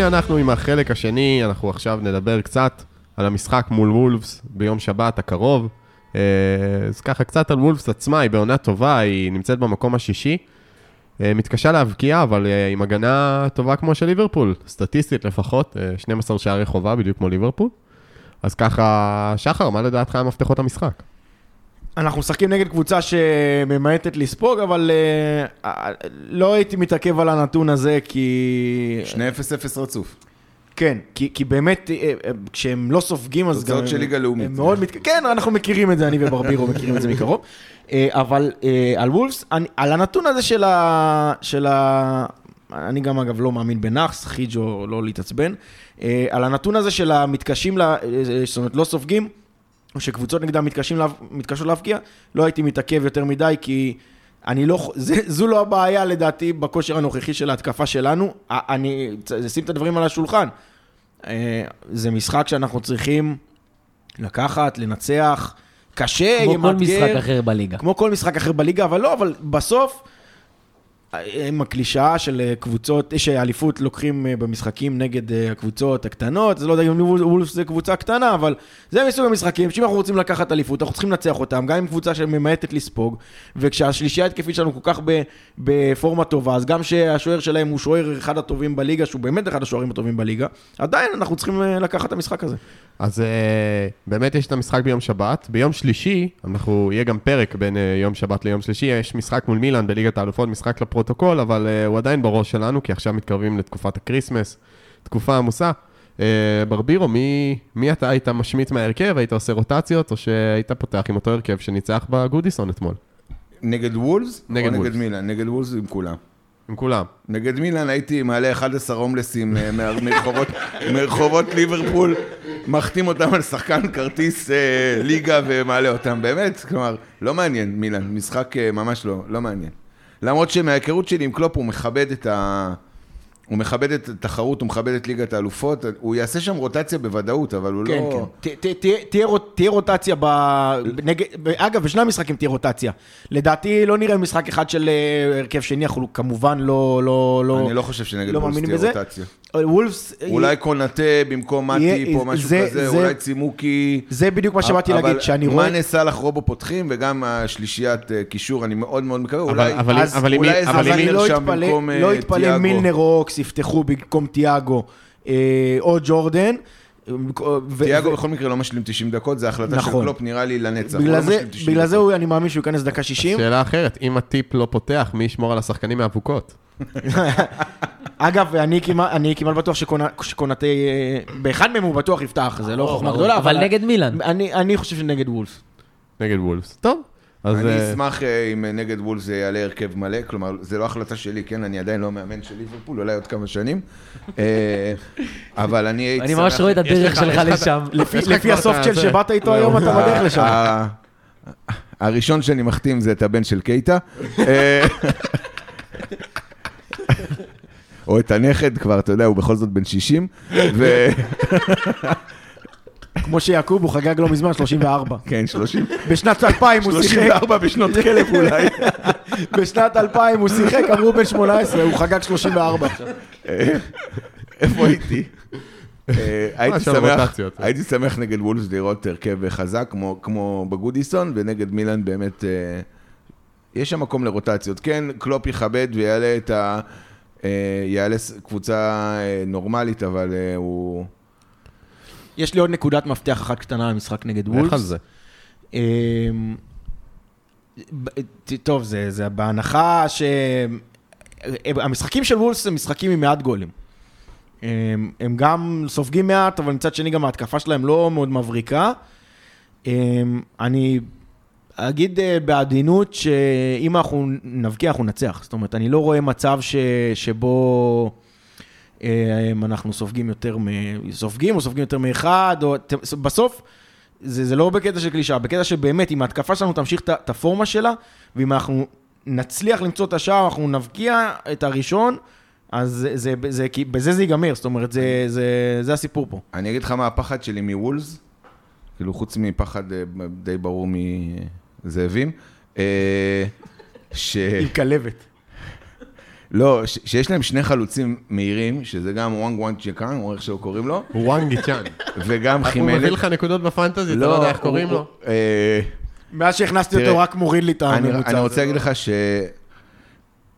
הנה אנחנו עם החלק השני, אנחנו עכשיו נדבר קצת על המשחק מול וולפס ביום שבת הקרוב. אה, אז ככה, קצת על וולפס עצמה, היא בעונה טובה, היא נמצאת במקום השישי. אה, מתקשה להבקיע, אבל אה, עם הגנה טובה כמו של ליברפול, סטטיסטית לפחות, 12 שערי חובה, בדיוק כמו ליברפול. אז ככה, שחר, מה לדעתך המפתחות המשחק? אנחנו משחקים נגד קבוצה שממעטת לספוג, אבל uh, לא הייתי מתעכב על הנתון הזה, כי... 2-0-0 רצוף. כן, כי, כי באמת, אה, כשהם לא סופגים, אז גם... תוצאות של ליגה לאומית. הם מאוד מת... כן, אנחנו מכירים את זה, אני וברבירו מכירים את זה מקרוב. אבל על וולפס, על הנתון הזה של ה... של ה... אני גם אגב לא מאמין בנאחס, חיג'ו לא להתעצבן. על הנתון הזה של המתקשים. זאת אומרת, לא סופגים, או שקבוצות נגדם מתקשים לה, מתקשות להבקיע, לא הייתי מתעכב יותר מדי, כי אני לא, זה, זו לא הבעיה לדעתי בכושר הנוכחי של ההתקפה שלנו. אני, אשים את הדברים על השולחן. אה, זה משחק שאנחנו צריכים לקחת, לנצח. קשה, ימגר. כמו כל משחק אחר בליגה. כמו כל משחק אחר בליגה, אבל לא, אבל בסוף... עם הקלישאה של אה, קבוצות, שאליפות לוקחים אה, במשחקים נגד אה, הקבוצות הקטנות, זה לא יודע אם וולף זה קבוצה קטנה, אבל זה מסוג המשחקים שאם אנחנו רוצים לקחת אליפות, אנחנו צריכים לנצח אותם, גם עם קבוצה שממעטת לספוג, וכשהשלישייה התקפית שלנו כל כך בפורמה טובה, אז גם שהשוער שלהם הוא שוער אחד הטובים בליגה, שהוא באמת אחד השוערים הטובים בליגה, עדיין אנחנו צריכים לקחת את המשחק הזה. אז באמת יש את המשחק ביום שבת. ביום שלישי, אנחנו, יהיה גם פרק בין יום שבת ליום שלישי, יש משחק מול מילאן בליגת האלופות, משחק לפרו הפרוטוקול, אבל uh, הוא עדיין בראש שלנו, כי עכשיו מתקרבים לתקופת ה Christmas, תקופה עמוסה. Uh, ברבירו, מי, מי אתה היית משמיט מההרכב? היית עושה רוטציות, או שהיית פותח עם אותו הרכב שניצח בגודיסון אתמול? נגד וולס? נגד וולס. נגד מילן? נגד וולס עם כולם. עם כולם. נגד מילן הייתי מעלה 11 הומלסים אה, מרחובות, מרחובות ליברפול, מחתים אותם על שחקן כרטיס ליגה ומעלה אותם. באמת, כלומר, לא מעניין מילן, משחק ממש לא, לא מעניין. למרות שמההיכרות שלי עם קלופ הוא מכבד את ה... הוא מכבד את התחרות, הוא מכבד את ליגת האלופות, הוא יעשה שם רוטציה בוודאות, אבל הוא כן, לא... כן, כן. תהיה רוטציה ב... נגד... אגב, בשני המשחקים תהיה רוטציה. לדעתי לא נראה משחק אחד של אה, הרכב שני, אנחנו כמובן לא... לא, לא אני לא חושב שנגד לא וולס תהיה. רוטציה. וולפס... אולי קונאטה במקום מאטי פה, משהו זה, כזה, זה, אולי צימוקי. זה בדיוק מה שבאתי להגיד, שאני רואה... אבל מאנה סאלח רובו פותחים, וגם השלישיית אה, קישור, אני מאוד מאוד מקווה, אולי... אולי איזה מילנר שם במקום תיאגו. לא יתפלא מילנר רוקס יפתחו במקום תיאגו, אה, או ג'ורדן. תיאגו בכל מקרה לא משלים 90 דקות, זו החלטה של נכון. קלופ, נראה לי לנצח. בגלל זה אני מאמין שהוא ייכנס דקה 60. שאלה אחרת, אם הטיפ לא פותח, מי ישמור על השחקנים מהאבוקות? אגב, אני כמעט בטוח שקונאטה, באחד מהם הוא בטוח יפתח, זה לא חוכמה גדולה. אבל נגד מילאן. אני חושב שנגד וולס. נגד וולס, טוב. אני אה, אשמח אה, אם נגד וולס זה יעלה הרכב מלא, כלומר, זה לא החלטה שלי, כן? אני עדיין לא מאמן של ליברפול, אולי עוד כמה שנים. אה, אבל אני הייתי. אני ממש רואה את הדרך שלך לשם. לפי הסופטשל שבאת איתו היום, אתה בדרך לשם. הראשון שאני מחתים זה את הבן של קייטה. או את הנכד, כבר, אתה יודע, הוא בכל זאת בן 60. כמו שיעקוב, הוא חגג לא מזמן 34. כן, 30. בשנת 2000 הוא שיחק. 34 בשנות כלב אולי. בשנת 2000 הוא שיחק, אמרו בן 18, הוא חגג 34 עכשיו. איפה הייתי? אה, הייתי שמח נגד וולס לראות הרכב חזק, כמו בגודיסון, ונגד מילאן באמת, אה, יש שם מקום לרוטציות. כן, קלופ יכבד ויעלה את ה... אה, יעלה קבוצה נורמלית, אבל הוא... יש לי עוד נקודת מפתח אחת קטנה למשחק נגד וולס. איך על זה? אמ, טוב, זה, זה בהנחה שהמשחקים של וולס הם משחקים עם מעט גולים. הם, הם גם סופגים מעט, אבל מצד שני גם ההתקפה שלהם לא מאוד מבריקה. אמ, אני אגיד אה, בעדינות שאם אנחנו נבקיע, אנחנו ננצח. זאת אומרת, אני לא רואה מצב ש, שבו... אה, אנחנו סופגים יותר מ... סופגים או סופגים יותר מאחד, או... בסוף, זה, זה לא בקטע של קלישה, בקטע שבאמת, אם ההתקפה שלנו תמשיך את הפורמה שלה, ואם אנחנו נצליח למצוא את השער, אנחנו נבקיע את הראשון, אז זה, זה, זה, זה, בזה זה ייגמר, זאת אומרת, זה, זה, זה הסיפור פה. אני אגיד לך מה הפחד שלי מוולס, כאילו חוץ מפחד אה, די ברור מזאבים, אה, ש... עם כלבת. לא, ש- שיש להם שני חלוצים מהירים, שזה גם וואנג וואנג צ'קאן, או איך שהוא קוראים לו, וואנגי צ'אן. וגם הוא חימנס. מביא לך נקודות בפנטזי, אתה לא יודע איך הוא- קוראים הוא- לו? אה, מאז שהכנסתי אותו, רק מוריד לי את הממוצע. אני. רוצה להגיד לך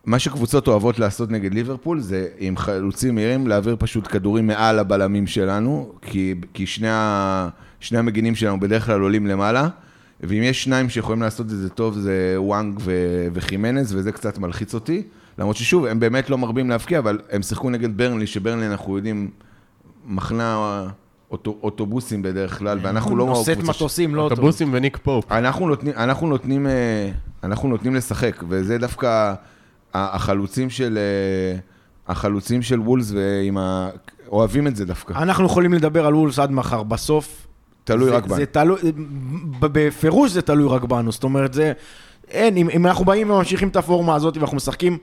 שמה שקבוצות אוהבות לעשות נגד ליברפול זה עם חלוצים מהירים להעביר פשוט כדורים מעל הבלמים שלנו, כי, כי שני, ה, שני המגינים שלנו בדרך כלל עולים למעלה, ואם יש שניים שיכולים לעשות את זה טוב זה וואנג ו, וחימנז, וזה קצת מלחיץ אותי. למרות ששוב, הם באמת לא מרבים להבקיע, אבל הם שיחקו נגד ברנלי, שברנלי אנחנו יודעים, מחנה אוטו, אוטובוסים בדרך כלל, ואנחנו לא... נושאת קבוצה ש- מטוסים, לא אותו. אוטובוסים וניק פופ. אנחנו נותנים, אנחנו נותנים, אה, אנחנו נותנים לשחק, וזה דווקא החלוצים של, אה, החלוצים של וולס, ועם ה... אוהבים את זה דווקא. אנחנו יכולים לדבר על וולס עד מחר. בסוף... תלוי זה- רק בנו. זה תלוי, בפירוש זה תלוי רק בנו. זאת אומרת, זה... אין, אם, אם אנחנו באים וממשיכים את הפורמה הזאת ואנחנו משחקים,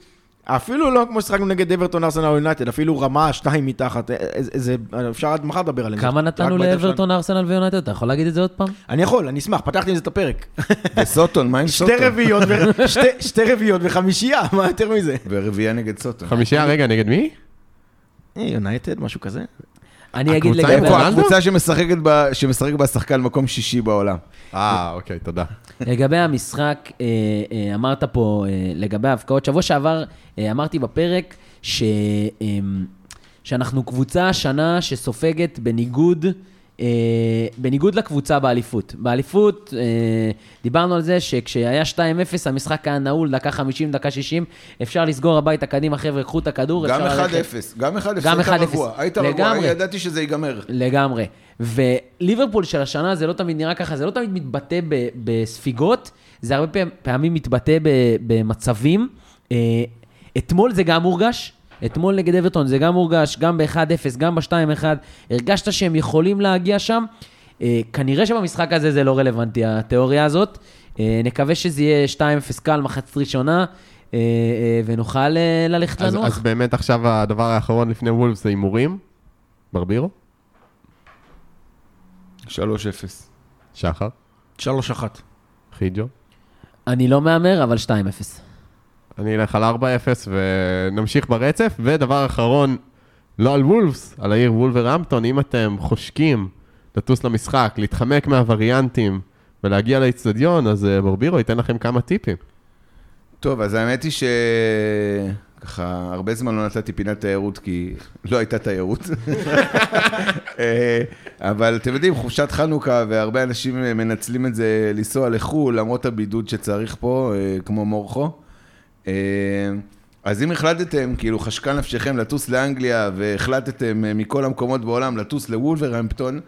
אפילו לא כמו ששחקנו נגד אברטון ארסנל יונייטד, אפילו רמה שתיים מתחת, אה, אה, זה, אפשר עד מחר לדבר עליהם. כמה נתנו לאברטון, ארסנל ויונייטד? אתה יכול להגיד את זה עוד פעם? אני יכול, אני אשמח, פתחתי עם זה את הפרק. וסוטון, מה עם שתי סוטון? שתי- שתי רביעיות וחמישייה, מה יותר מזה? ורביעייה נגד סוטון. חמישייה, רגע, נגד מי? אה, יונייטד, משהו כזה. אני אגיד לגבי... הקבוצה שמשחקת בה, שמשחק בה שחקן מקום שישי בעולם. אה, אוקיי, תודה. לגבי המשחק, אה, אה, אמרת פה אה, לגבי ההבקעות, שבוע שעבר אמרתי בפרק ש, שאנחנו קבוצה השנה שסופגת בניגוד, אה, בניגוד לקבוצה באליפות. באליפות אה, דיברנו על זה שכשהיה 2-0 המשחק היה נעול, דקה 50, דקה 60, אפשר לסגור הביתה קדימה, חבר'ה, קחו את הכדור, גם אפשר 1-0, ללכת. גם 1-0, גם היית 1-0. רגוע, היית רגוע. ידעתי שזה ייגמר. לגמרי. וליברפול של השנה זה לא תמיד נראה ככה, זה לא תמיד מתבטא ב- בספיגות, זה הרבה פעמים, פעמים מתבטא ב- במצבים. אה, אתמול זה גם הורגש, אתמול נגד אברטון זה גם הורגש, גם ב-1-0, גם ב-2-1. הרגשת שהם יכולים להגיע שם. אה, כנראה שבמשחק הזה זה לא רלוונטי, התיאוריה הזאת. אה, נקווה שזה יהיה 2-0 קל, מחצית ראשונה, אה, אה, ונוכל אה, ללכת אז, לנוח. אז באמת עכשיו הדבר האחרון לפני וולף זה הימורים? ברבירו? 3-0. שחר? 3-1. חיג'ו? אני לא מהמר, אבל 2-0. אני אלך על 4-0 ונמשיך ברצף. ודבר אחרון, לא על וולפס, על העיר וולברהמפטון, אם אתם חושקים לטוס למשחק, להתחמק מהווריאנטים ולהגיע לאיצטדיון, אז אה, ברבירו ייתן לכם כמה טיפים. טוב, אז האמת היא ש... ככה, הרבה זמן לא נתתי פינת תיירות, כי לא הייתה תיירות. אה, אבל אתם יודעים, חופשת חנוכה, והרבה אנשים מנצלים את זה לנסוע לחו"ל, למרות הבידוד שצריך פה, אה, כמו מורכו. אה, אז אם החלטתם, כאילו חשקה נפשכם לטוס לאנגליה, והחלטתם אה, מכל המקומות בעולם לטוס לוולברהמפטון,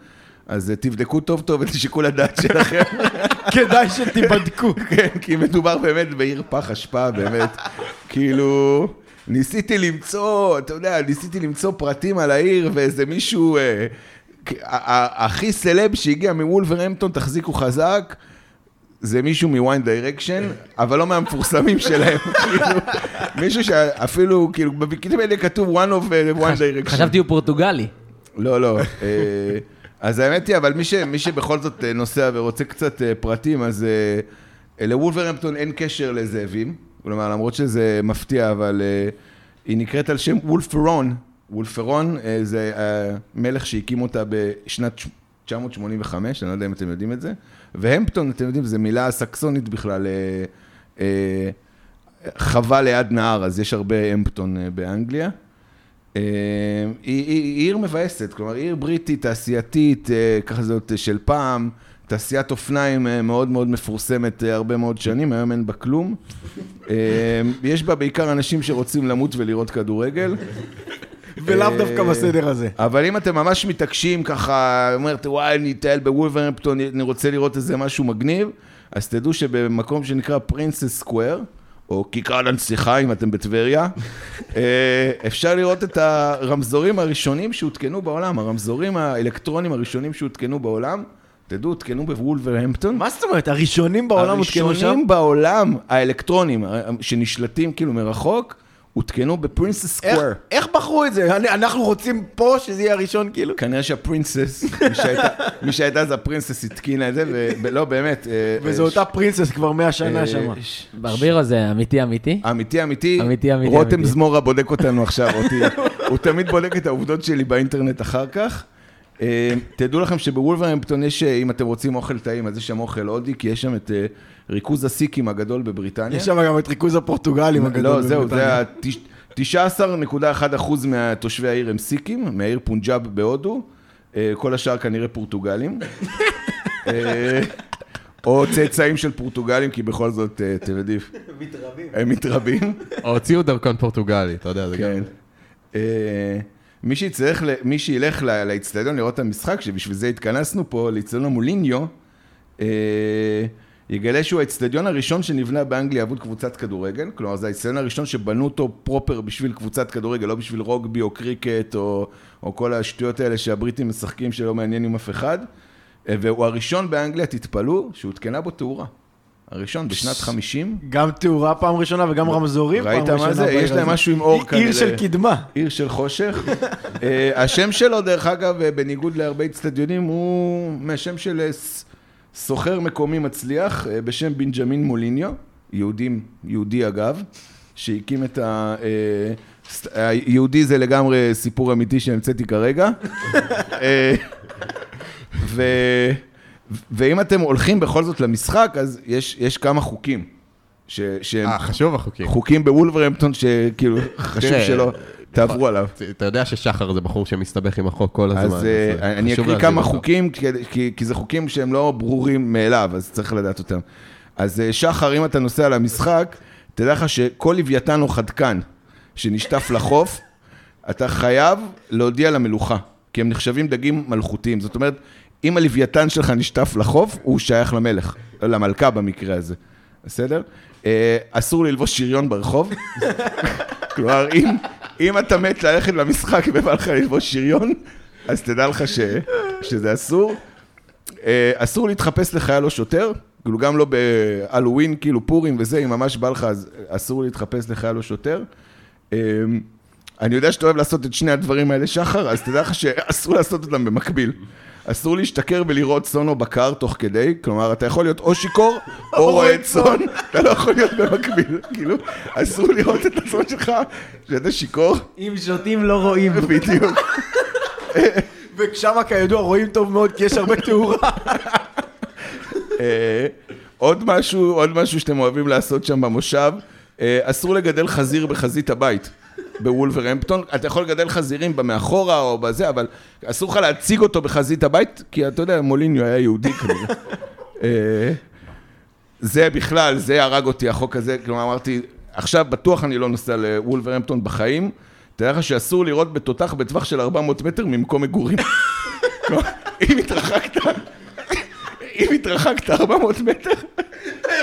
אז אה, תבדקו טוב טוב את שיקול הדעת שלכם. כדאי שתיבדקו. כן, כי מדובר באמת בעיר פח אשפה, באמת. כאילו, ניסיתי למצוא, אתה יודע, ניסיתי למצוא פרטים על העיר, ואיזה מישהו, הכי סלב שהגיע מוולברהמפטון, תחזיקו חזק. זה מישהו מ One Direction, אבל לא מהמפורסמים שלהם, מישהו שאפילו, כאילו, בוויקיפדיה כתוב one of uh, One Direction. חשבתי הוא פורטוגלי. לא, לא. אה, אז האמת היא, אבל מי, ש, מי שבכל זאת אה, נוסע ורוצה קצת אה, פרטים, אז לוולברהמפטון אין קשר לזאבים. כלומר, למרות שזה מפתיע, אבל היא נקראת על שם וולפרון. וולפרון זה המלך שהקים אותה בשנת 985, אני לא יודע אם אתם יודעים את זה. והמפטון, אתם יודעים, זו מילה סקסונית בכלל. אה, אה, חווה ליד נהר, אז יש הרבה המפטון אה, באנגליה. אה, היא, היא, היא עיר מבאסת, כלומר, עיר בריטית, תעשייתית, אה, ככה זאת של פעם, תעשיית אופניים אה, מאוד מאוד מפורסמת אה, הרבה מאוד שנים, היום אין בה כלום. אה, יש בה בעיקר אנשים שרוצים למות ולראות כדורגל. ולאו אה, דווקא בסדר הזה. אבל אם אתם ממש מתעקשים ככה, אומרת, וואי, אני אטייל בוולברהמפטון, אני רוצה לראות איזה משהו מגניב, אז תדעו שבמקום שנקרא פרינסס סקוואר, או כיכר הנסיכה אם אתם בטבריה, אה, אפשר לראות את הרמזורים הראשונים שהותקנו בעולם, הרמזורים האלקטרונים הראשונים שהותקנו בעולם, תדעו, הותקנו בוולברהמפטון. מה זאת אומרת? הראשונים בעולם הותקנו שם? הראשונים בעולם, האלקטרונים, שנשלטים כאילו מרחוק, הותקנו ב Princess Square. איך בחרו את זה? אני- אנחנו רוצים פה שזה יהיה הראשון, כאילו? כנראה שה Princess, מי שהייתה- אז ה Princess התקינה את זה, ולא, באמת. אה, וזו אה, אותה Princess כבר 100 אה, שנה שמה. ש- ברבירו זה אמיתי אמיתי? אמיתי, אמיתי. אמיתי, אמיתי, רותם. זמורה בודק אותנו עכשיו, אותי. הוא תמיד בודק את העובדות שלי באינטרנט אחר כך. אה, תדעו לכם שבוולברהמפטון יש, אה, אם אתם רוצים אוכל טעים, אז יש שם אוכל הודי, כי יש שם את אה, ריכוז הסיקים הגדול בבריטניה. יש שם גם את ריכוז הפורטוגלים הגדול. לא, זהו, בבריטניה. זה ה-19.1% מהתושבי העיר הם סיקים, מהעיר פונג'אב בהודו, כל השאר כנראה פורטוגלים. או צאצאים של פורטוגלים, כי בכל זאת, אתם יודעים, הם מתרבים. או הוציאו דרכון פורטוגלי, אתה יודע, זה גם... מי שיצטרך, מי שילך לאצטדיון לראות את המשחק, שבשביל זה התכנסנו פה, לאצטדיון המוליניו, אה, יגלה שהוא האצטדיון הראשון שנבנה באנגליה עבור קבוצת כדורגל, כלומר זה האצטדיון הראשון שבנו אותו פרופר בשביל קבוצת כדורגל, לא בשביל רוגבי או קריקט או, או כל השטויות האלה שהבריטים משחקים שלא מעניינים אף אחד, אה, והוא הראשון באנגליה, תתפלאו, שהותקנה בו תאורה. הראשון בשנת 50, גם תאורה פעם ראשונה וגם רמזורים פעם ראית ראשונה. מה זה? יש להם. משהו עם אור עיר כנראה. של קדמה. עיר של חושך. אה, השם שלו, דרך אגב, אה, בניגוד להרבה אצטדיונים, הוא מהשם של אה, סוחר מקומי מצליח בשם בנג'מין מוליניו, יהודים, יהודי אגב, שהקים את ה... היהודי זה לגמרי סיפור אמיתי שהמצאתי כרגע. ו... ואם אתם הולכים בכל זאת למשחק, אז יש, יש כמה חוקים. ש... שהם אה, חשוב החוקים. חוקים בוולברהמפטון שכאילו חשוב תראה, שלא תעברו עליו. אתה יודע ששחר זה בחור שמסתבך עם החוק כל הזמן. אז אה, אה, אני חשוב אקריא כמה אותו. חוקים, כי- כי- כי זה חוקים שהם לא ברורים מאליו, אז צריך לדעת אותם. אז אה, שחר, אם אתה נוסע למשחק, תדע לך שכל לוויתן או חדקן שנשטף לחוף, אתה חייב להודיע למלוכה, כי הם נחשבים דגים מלכותיים. זאת אומרת, אם הלוויתן שלך נשטף לחוף, הוא שייך למלך, למלכה במקרה הזה, בסדר? אה, אסור ללבוש שריון ברחוב. כלומר, אם, אם אתה מת ללכת למשחק ובא לך ללבוש שריון, אז תדע לך ש, שזה אסור. אה, אסור להתחפש לחייל או שוטר, כאילו גם לא בהלואוין, כאילו פורים וזה, אם ממש בא לך, אז אסור להתחפש לחייל או שוטר. אה, אני יודע שאתה אוהב לעשות את שני הדברים האלה, שחר, אז תדע לך שאסור לעשות אותם במקביל. אסור להשתכר ולראות צאן או בקר תוך כדי, כלומר, אתה יכול להיות או שיכור או רועה צאן, אתה לא יכול להיות במקביל, כאילו, אסור לראות את הצאן שלך, שאתה שיכור, אם שותים לא רואים. בדיוק. ושם כידוע רואים טוב מאוד כי יש הרבה תאורה. אה, עוד משהו, עוד משהו שאתם אוהבים לעשות שם במושב, אה, אסור לגדל חזיר בחזית הבית. בוולברהמפטון, אתה יכול לגדל חזירים במאחורה או בזה, אבל אסור לך להציג אותו בחזית הבית, כי אתה יודע, מוליניו היה יהודי כנראה. אה, זה בכלל, זה הרג אותי, החוק הזה, כלומר אמרתי, עכשיו בטוח אני לא נוסע לוולברהמפטון בחיים, תדע לך שאסור לראות בתותח בטווח של 400 מטר ממקום מגורים. אם התרחקת, אם התרחקת 400 מטר,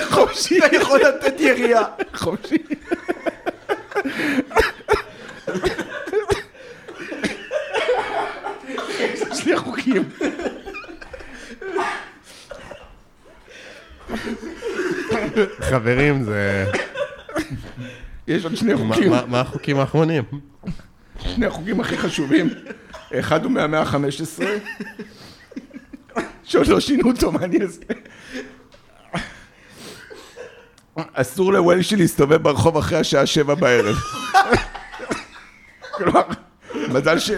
חופשי, אתה יכול לתת ירייה. חופשי. יש שני חוקים. חברים, זה... יש עוד שני חוקים, מה החוקים האחרונים? שני החוקים הכי חשובים. אחד הוא מהמאה ה-15, שעוד לא שינו אותו, מה אני אעשה? אסור לוולשי להסתובב ברחוב אחרי השעה שבע בערב. כלומר, מזל ש...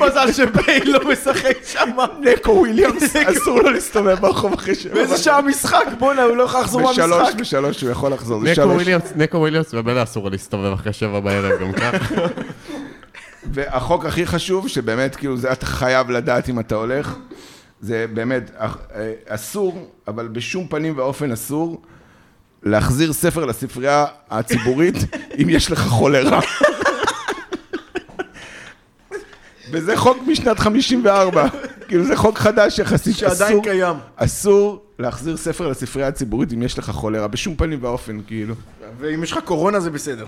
מזל שבייל לא משחק שם. נקו וויליאמס, אסור לו להסתובב ברחוב אחרי שבע. באיזה שעה משחק? בואנה, הוא לא יכול לחזור בשלוש, מהמשחק. בשלוש הוא יכול לחזור. נקו בשלוש. וויליאמס, נקו וויליאמס, ובאמת אסור לו להסתובב אחרי שבע בערב גם ככה. והחוק הכי חשוב, שבאמת, כאילו, זה אתה חייב לדעת אם אתה הולך, זה באמת, אה, אסור, אבל בשום פנים ואופן אסור, להחזיר ספר לספרייה הציבורית אם יש לך חולרה. וזה חוק משנת 54, כאילו זה חוק חדש יחסית, שעדיין קיים. אסור להחזיר ספר לספרייה הציבורית אם יש לך חולרה, בשום פנים ואופן, כאילו. ואם יש לך קורונה זה בסדר.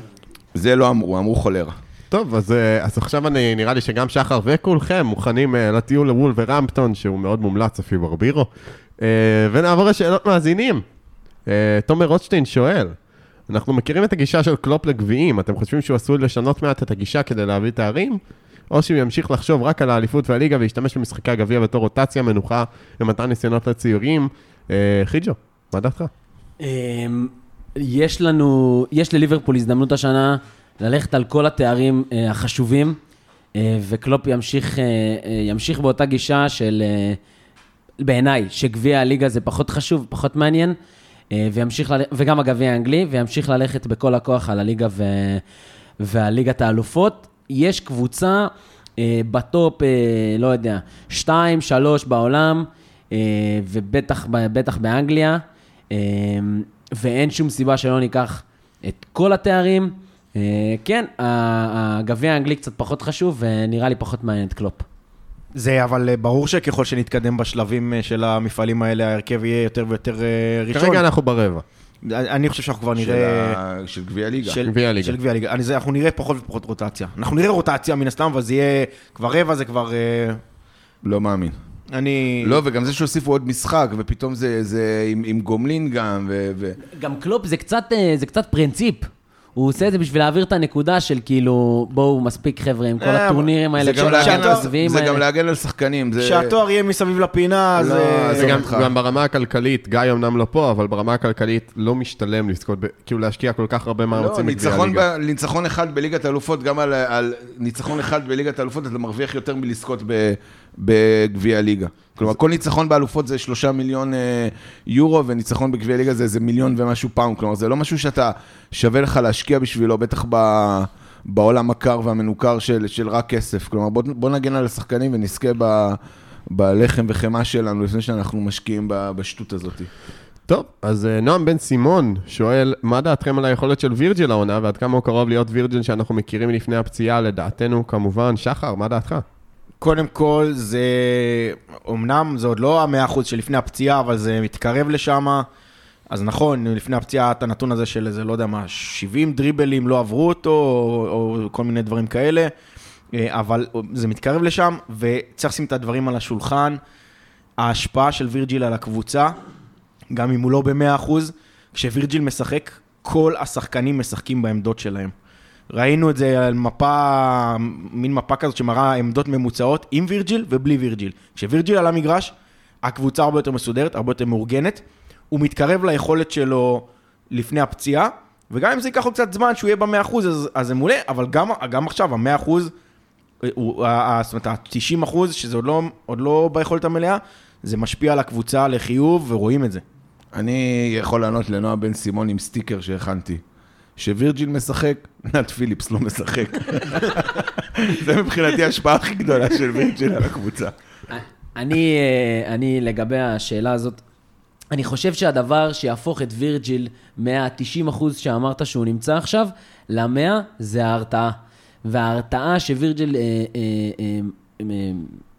זה לא אמרו, אמרו חולרה. טוב, אז, אה, אז עכשיו אני, נראה לי שגם שחר וכולכם מוכנים אה, לטיול לוולברהמפטון, שהוא מאוד מומלץ אפילו ברבירו. אה, ונעבור לשאלות מאזינים. אה, תומר רוטשטיין שואל, אנחנו מכירים את הגישה של קלופ לגביעים, אתם חושבים שהוא עשוי לשנות מעט את הגישה כדי להביא תארים? או שהוא ימשיך לחשוב רק על האליפות והליגה וישתמש במשחקי הגביע בתור רוטציה, מנוחה ומתן ניסיונות לצעירים? אה, חיג'ו, מה דעתך? אמ, יש לנו, יש לליברפול הזדמנות השנה ללכת על כל התארים אה, החשובים, אה, וקלופ ימשיך, ימשיך באותה גישה של, בעיניי, שגביע הליגה זה פחות חשוב, פחות מעניין, וימשיך. וגם הגביע האנגלי, וימשיך ללכת בכל הכוח על הליגה ו... והליגת האלופות. יש קבוצה אה, בטופ, אה, לא יודע, 2, 3 בעולם, אה, ובטח בטח באנגליה, אה, ואין שום סיבה שלא ניקח את כל התארים. אה, כן, הגביע האנגלי קצת פחות חשוב, ונראה לי פחות מעניין את קלופ. זה אבל אה, ברור שככל שנתקדם בשלבים אה, של המפעלים האלה, ההרכב יהיה יותר ויותר אה, ראשון. כרגע אנחנו ברבע. אני חושב שאנחנו כבר של נראה... של גביע ליגה. של גביע הליגה. של גביע זה- אנחנו נראה פחות ופחות רוטציה. אנחנו נראה רוטציה מן הסתם, אבל זה יהיה... כבר רבע זה כבר... לא מאמין. אני... לא, וגם זה שהוסיפו עוד משחק, ופתאום זה זה עם עם גומלין גם, ו... ו- גם קלופ זה קצת, זה קצת פרינציפ. הוא עושה את זה בשביל להעביר את הנקודה של כאילו, בואו, מספיק חבר'ה, עם כל אה, הטורנירים האלה, זה גם של להגן על- המזוויעים זה גם האלה. להגן על שחקנים. שהתואר יהיה מסביב לפינה, אז... לא, זה זה גם, אותך. גם ברמה הכלכלית, גיא אמנם לא פה, אבל ברמה הכלכלית לא משתלם לזכות, כאילו להשקיע כל כך הרבה לא, מאמצים בגביע הליגה. ניצחון אחד בליגת האלופות, גם על, על ניצחון אחד בליגת האלופות, אתה מרוויח יותר מלזכות ב- בגביע הליגה. כלומר, כל ניצחון באלופות זה שלושה מיליון אה, יורו, וניצחון בגביע הליגה זה איזה מיליון ומשהו פאונד. כלומר, זה לא משהו שאתה שווה לך להשקיע בשבילו, בטח ב, בעולם הקר והמנוכר של, של רק כסף. כלומר, בוא, בוא נגן על השחקנים ונזכה ב, בלחם וחמאה שלנו לפני שאנחנו משקיעים ב- בשטות הזאת. טוב, אז אה, נועם בן סימון שואל, מה דעתכם על היכולת של וירג'יל העונה, ועד כמה הוא קרוב להיות וירג'יל שאנחנו מכירים מלפני הפציעה, לדעתנו כמובן. שחר, מה דעתך? קודם כל, זה... אמנם זה עוד לא המאה אחוז שלפני הפציעה, אבל זה מתקרב לשם. אז נכון, לפני הפציעה, את הנתון הזה של איזה, לא יודע מה, 70 דריבלים לא עברו אותו, או, או כל מיני דברים כאלה, אה, אבל זה מתקרב לשם, וצריך לשים את הדברים על השולחן. ההשפעה של וירג'יל על הקבוצה, גם אם הוא לא במאה אחוז, כשווירג'יל משחק, כל השחקנים משחקים בעמדות שלהם. ראינו את זה על מפה, מין מפה כזאת שמראה עמדות ממוצעות עם וירג'יל ובלי וירג'יל. כשווירג'יל על המגרש, הקבוצה הרבה יותר מסודרת, הרבה יותר מאורגנת. הוא מתקרב ליכולת שלו לפני הפציעה, וגם אם זה ייקח לו קצת זמן שהוא יהיה במאה אחוז, אז, אז זה מעולה, אבל גם, גם עכשיו, המאה אחוז, הוא- ה- ה- זאת אומרת, ה-90 אחוז, שזה עוד לא, עוד לא ביכולת המלאה, זה משפיע על הקבוצה לחיוב, ורואים את זה. אני יכול לענות לנועה בן סימון עם סטיקר שהכנתי. שווירג'יל משחק, נאט פיליפס לא משחק. זה מבחינתי ההשפעה הכי גדולה של וירג'יל על הקבוצה. אני, אה, אני לגבי השאלה הזאת, אני חושב שהדבר שיהפוך את וירג'יל מה-90% אחוז שאמרת שהוא נמצא עכשיו, ל-100 זה ההרתעה. וההרתעה שווירג'יל אה, אה, אה, אה,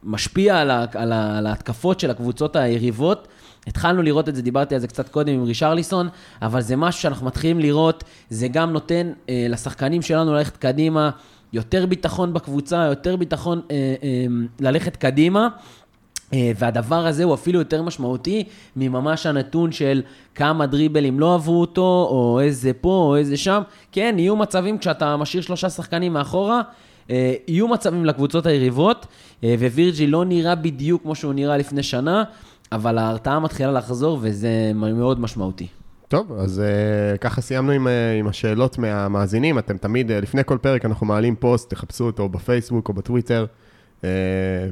משפיע על, ה, על, ה, על ההתקפות של הקבוצות היריבות, התחלנו לראות את זה, דיברתי על זה קצת קודם עם רישרליסון, אבל זה משהו שאנחנו מתחילים לראות, זה גם נותן אה, לשחקנים שלנו ללכת קדימה, יותר ביטחון בקבוצה, יותר ביטחון אה, אה, ללכת קדימה. אה, והדבר הזה הוא אפילו יותר משמעותי מממש הנתון של כמה דריבלים לא עברו אותו, או איזה פה, או איזה שם. כן, יהיו מצבים כשאתה משאיר שלושה שחקנים מאחורה, אה, יהיו מצבים לקבוצות היריבות, אה, ווירג'י לא נראה בדיוק כמו שהוא נראה לפני שנה, אבל ההרתעה מתחילה לחזור, וזה מאוד משמעותי. טוב, אז uh, ככה סיימנו עם, uh, עם השאלות מהמאזינים. אתם תמיד, uh, לפני כל פרק אנחנו מעלים פוסט, תחפשו אותו בפייסבוק או בטוויטר, uh,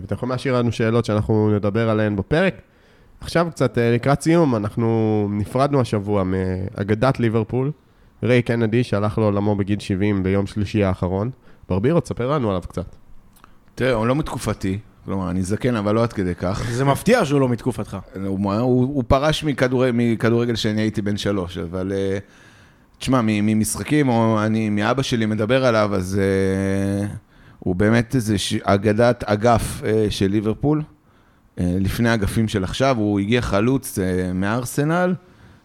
ואתם יכולים להשאיר לנו שאלות שאנחנו נדבר עליהן בפרק. עכשיו קצת uh, לקראת סיום, אנחנו נפרדנו השבוע מאגדת ליברפול, ריי קנדי, שהלך לעולמו בגיל 70 ביום שלישי האחרון. ברבירו, תספר לנו עליו קצת. תראה, הוא לא מתקופתי, כלומר, אני זקן, אבל לא עד כדי כך. זה מפתיע שהוא לא מתקופתך. הוא, הוא, הוא פרש מכדורי, מכדורגל שאני הייתי בן שלוש, אבל... אה, תשמע, מ- ממשחקים, או אני מאבא שלי מדבר עליו, אז uh, הוא באמת איזה ש- אגדת אגף אה, של ליברפול. אה, לפני האגפים של עכשיו, הוא הגיע חלוץ אה, מארסנל,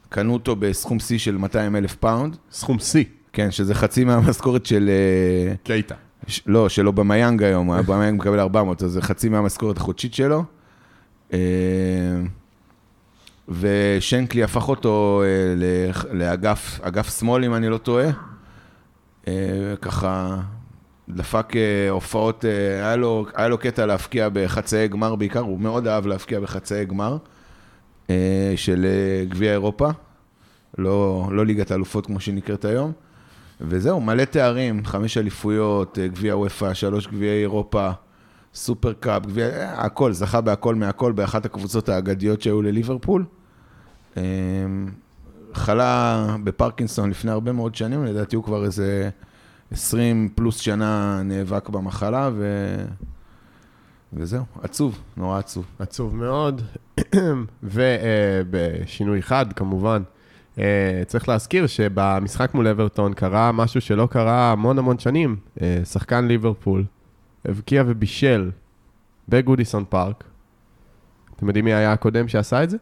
קנו אותו בסכום שיא של 200 אלף פאונד. סכום שיא, כן, שזה חצי מהמשכורת של... קייטה. לא, של אובמיאנג היום, אובמיאנג מקבל 400, אז זה חצי מהמשכורת החודשית שלו. אה, ושנקלי הפך אותו אה, לאגף אגף שמאל, אם אני לא טועה. אה, ככה דפק הופעות, היה לו, היה לו קטע להפקיע בחצאי גמר בעיקר, הוא מאוד אהב להפקיע בחצאי גמר של גביע אירופה, לא, לא ליגת האלופות כמו שהיא נקראת היום. וזהו, מלא תארים, חמש אליפויות, אה, גביע וופא, שלוש גביעי אירופה, סופר קאפ, גביע, אה, הכל, זכה בהכל מהכל באחת הקבוצות האגדיות שהיו לליברפול. אה, חלה בפרקינסון לפני הרבה מאוד שנים, לדעתי הוא כבר איזה 20 פלוס שנה נאבק במחלה, ו... וזהו, עצוב, נורא עצוב. עצוב מאוד. ובשינוי חד, כמובן, צריך להזכיר שבמשחק מול אברטון קרה משהו שלא קרה המון המון שנים. אה, שחקן ליברפול הבקיע ובישל בגודיסון פארק. אתם יודעים מי היה הקודם שעשה את זה?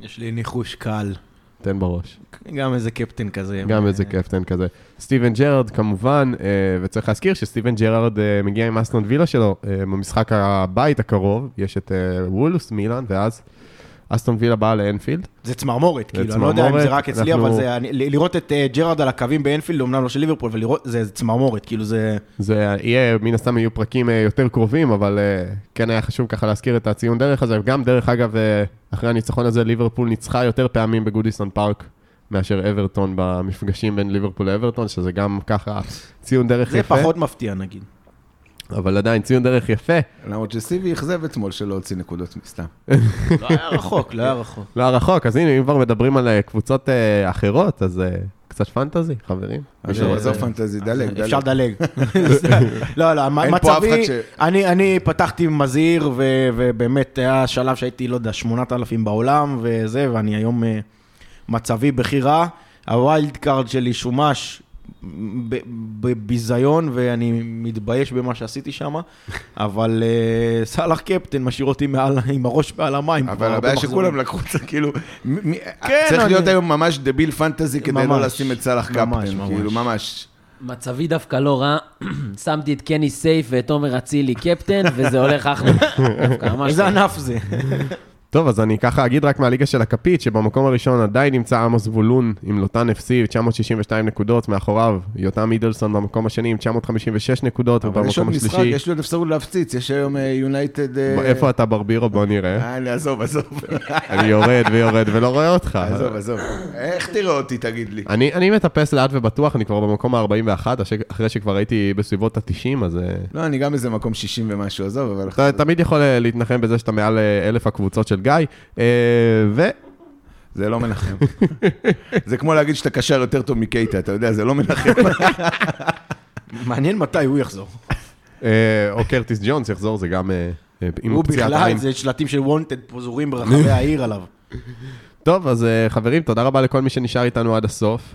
יש לי ניחוש קל. תן בראש. גם איזה קפטן כזה. גם אה, איזה קפטן כזה. סטיבן ג'רארד כמובן, אה, וצריך להזכיר שסטיבן ג'רארד אה, מגיע עם אסטון וילה שלו אה, במשחק הבית הקרוב, יש את אה, וולבס, מילאן, ואז אסטון וילה באה לאנפילד. זה צמרמורת, זה כאילו, אני לא יודע אם זה רק אצלי, אנחנו- אבל זה, אני- לראות את אה, ג'רארד על הקווים באנפילד, אמנם לא של ליברפול, אבל לראות, זה זה צמרמורת, כאילו זה... זה יהיה, מן הסתם יהיו פרקים אה, יותר קרובים, אבל אה, כן היה חשוב ככה להזכיר את הציון דרך הזה. וגם, דרך אגב, אה, אחרי הניצחון הזה, ליברפול ניצחה יותר פעמים בגודיסון פארק מאשר אברטון במפגשים בין ליברפול לאברטון, שזה גם ככה ציון דרך זה יפה. פחות מפתיע, נגיד. אבל עדיין ציון דרך יפה. למרות שסיבי אכזב אתמול שלא הוציא נקודות מסתם. לא היה רחוק, לא היה רחוק. לא רחוק, אז הנה, אם כבר מדברים על אה, קבוצות אה, אחרות, אז אה, קצת פנטזי, חברים. עזוב, אה, עזוב פנטזי, דלג, דלג. אפשר לדלג. לא, לא, מצבי, אני, פתחתי מזהיר, ובאמת היה שלב שהייתי, לא יודע, 8,000 בעולם, וזה, ואני היום מצבי בכי רע. ה wild card שלי שומש בביזיון, ואני מתבייש במה שעשיתי שם, אבל אה, סאלח קפטן משאיר אותי מעל, עם הראש מעל המים. אבל הבעיה. שכולם לקחו את זה, כאילו, מ- כן, צריך אני- להיות היום ממש דביל fantasy כדי לא ממש, לשים את סאלח קפטן, ממש. כאילו, ממש. מצבי דווקא לא רע, שמתי את קני סייף ואת עומר אצילי קפטן, וזה הולך אחלה. איזה טוב. ענף זה? טוב, אז אני ככה אגיד רק מהליגה של הכפית, שבמקום הראשון עדיין נמצא עמוס זבולון עם לוטן FC, 962 נקודות, מאחוריו יותם מידלסון במקום השני עם 956 נקודות, אבל יש עוד ובמקום משחק, השלישי... יש לי עוד אפשרות להפציץ, יש היום יונייטד... איפה אתה ברבירו? בוא נראה. אה, עזוב, עזוב. אני יורד ויורד ולא רואה אותך. עזוב, עזוב. איך תראה אותי, תגיד לי? אני, אני מטפס לאט ובטוח, אני כבר במקום ה-41, אחרי שכבר הייתי בסביבות ה-90, אז... אה, לא, אני גם איזה מקום 60 ומשהו, עזוב, אבל... אתה תמיד יכול אה, להתנחם בזה שאתה מעל אה, אלף הקבוצות של גיא, אה, ו... זה לא מנחם. זה כמו להגיד שאתה קשר יותר טוב מקייטה, אתה יודע, זה לא מנחם. מעניין מתי הוא יחזור. אה, או קרטיס ג'ונס יחזור, זה גם אה, הוא בכלל. זה שלטים של wanted פזורים ברחבי העיר עליו. טוב, אז חברים, תודה רבה לכל מי שנשאר איתנו עד הסוף.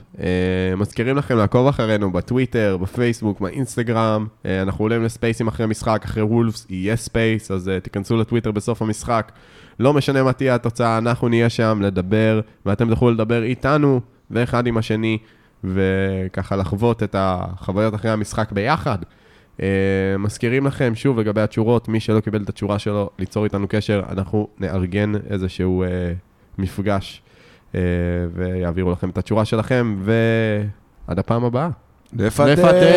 מזכירים לכם לעקוב אחרינו בטוויטר, בפייסבוק, באינסטגרם. אנחנו עולים ל spaces־ים אחרי משחק, אחרי וולבס יהיה space, אז תיכנסו לטוויטר בסוף המשחק. לא משנה מה תהיה התוצאה, אנחנו נהיה שם לדבר, ואתם תוכלו לדבר איתנו ואחד עם השני, וככה לחוות את החוויות אחרי המשחק ביחד. Uh, מזכירים לכם שוב לגבי התשורות, מי שלא קיבל את התשורה שלו, ליצור איתנו קשר, אנחנו נארגן איזשהו uh, מפגש uh, ויעבירו לכם את התשורה שלכם, ועד הפעם הבאה. לפטר! לפטר!